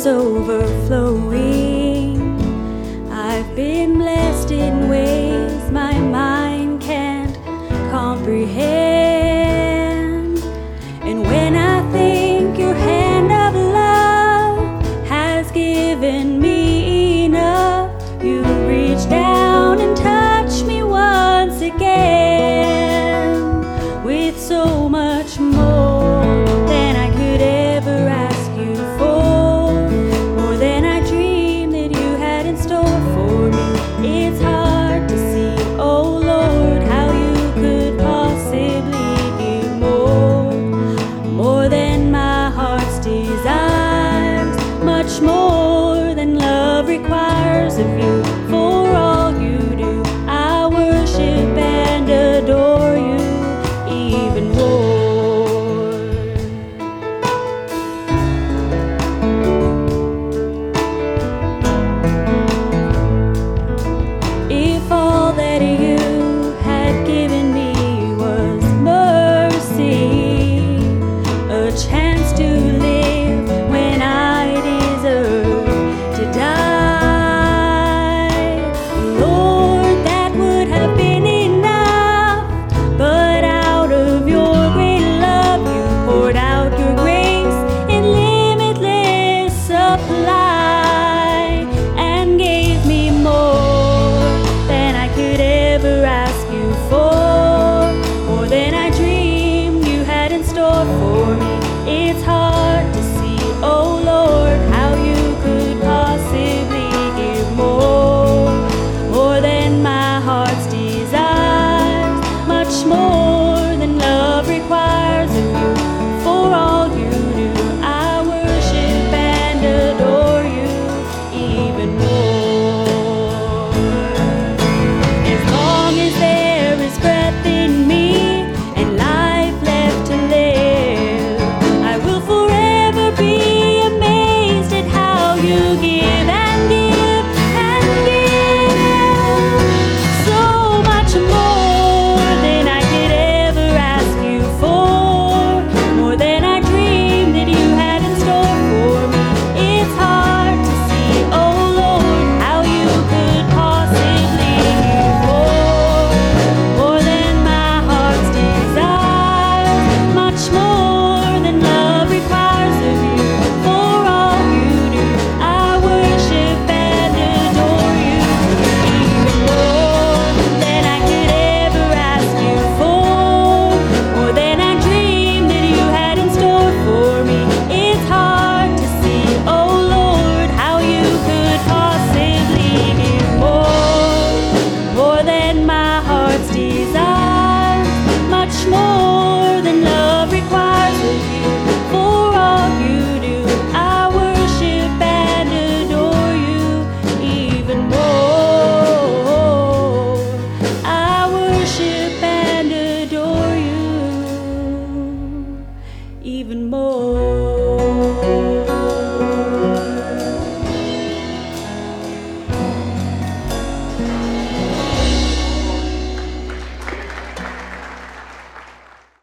is overflowing. I've been blessed. even more.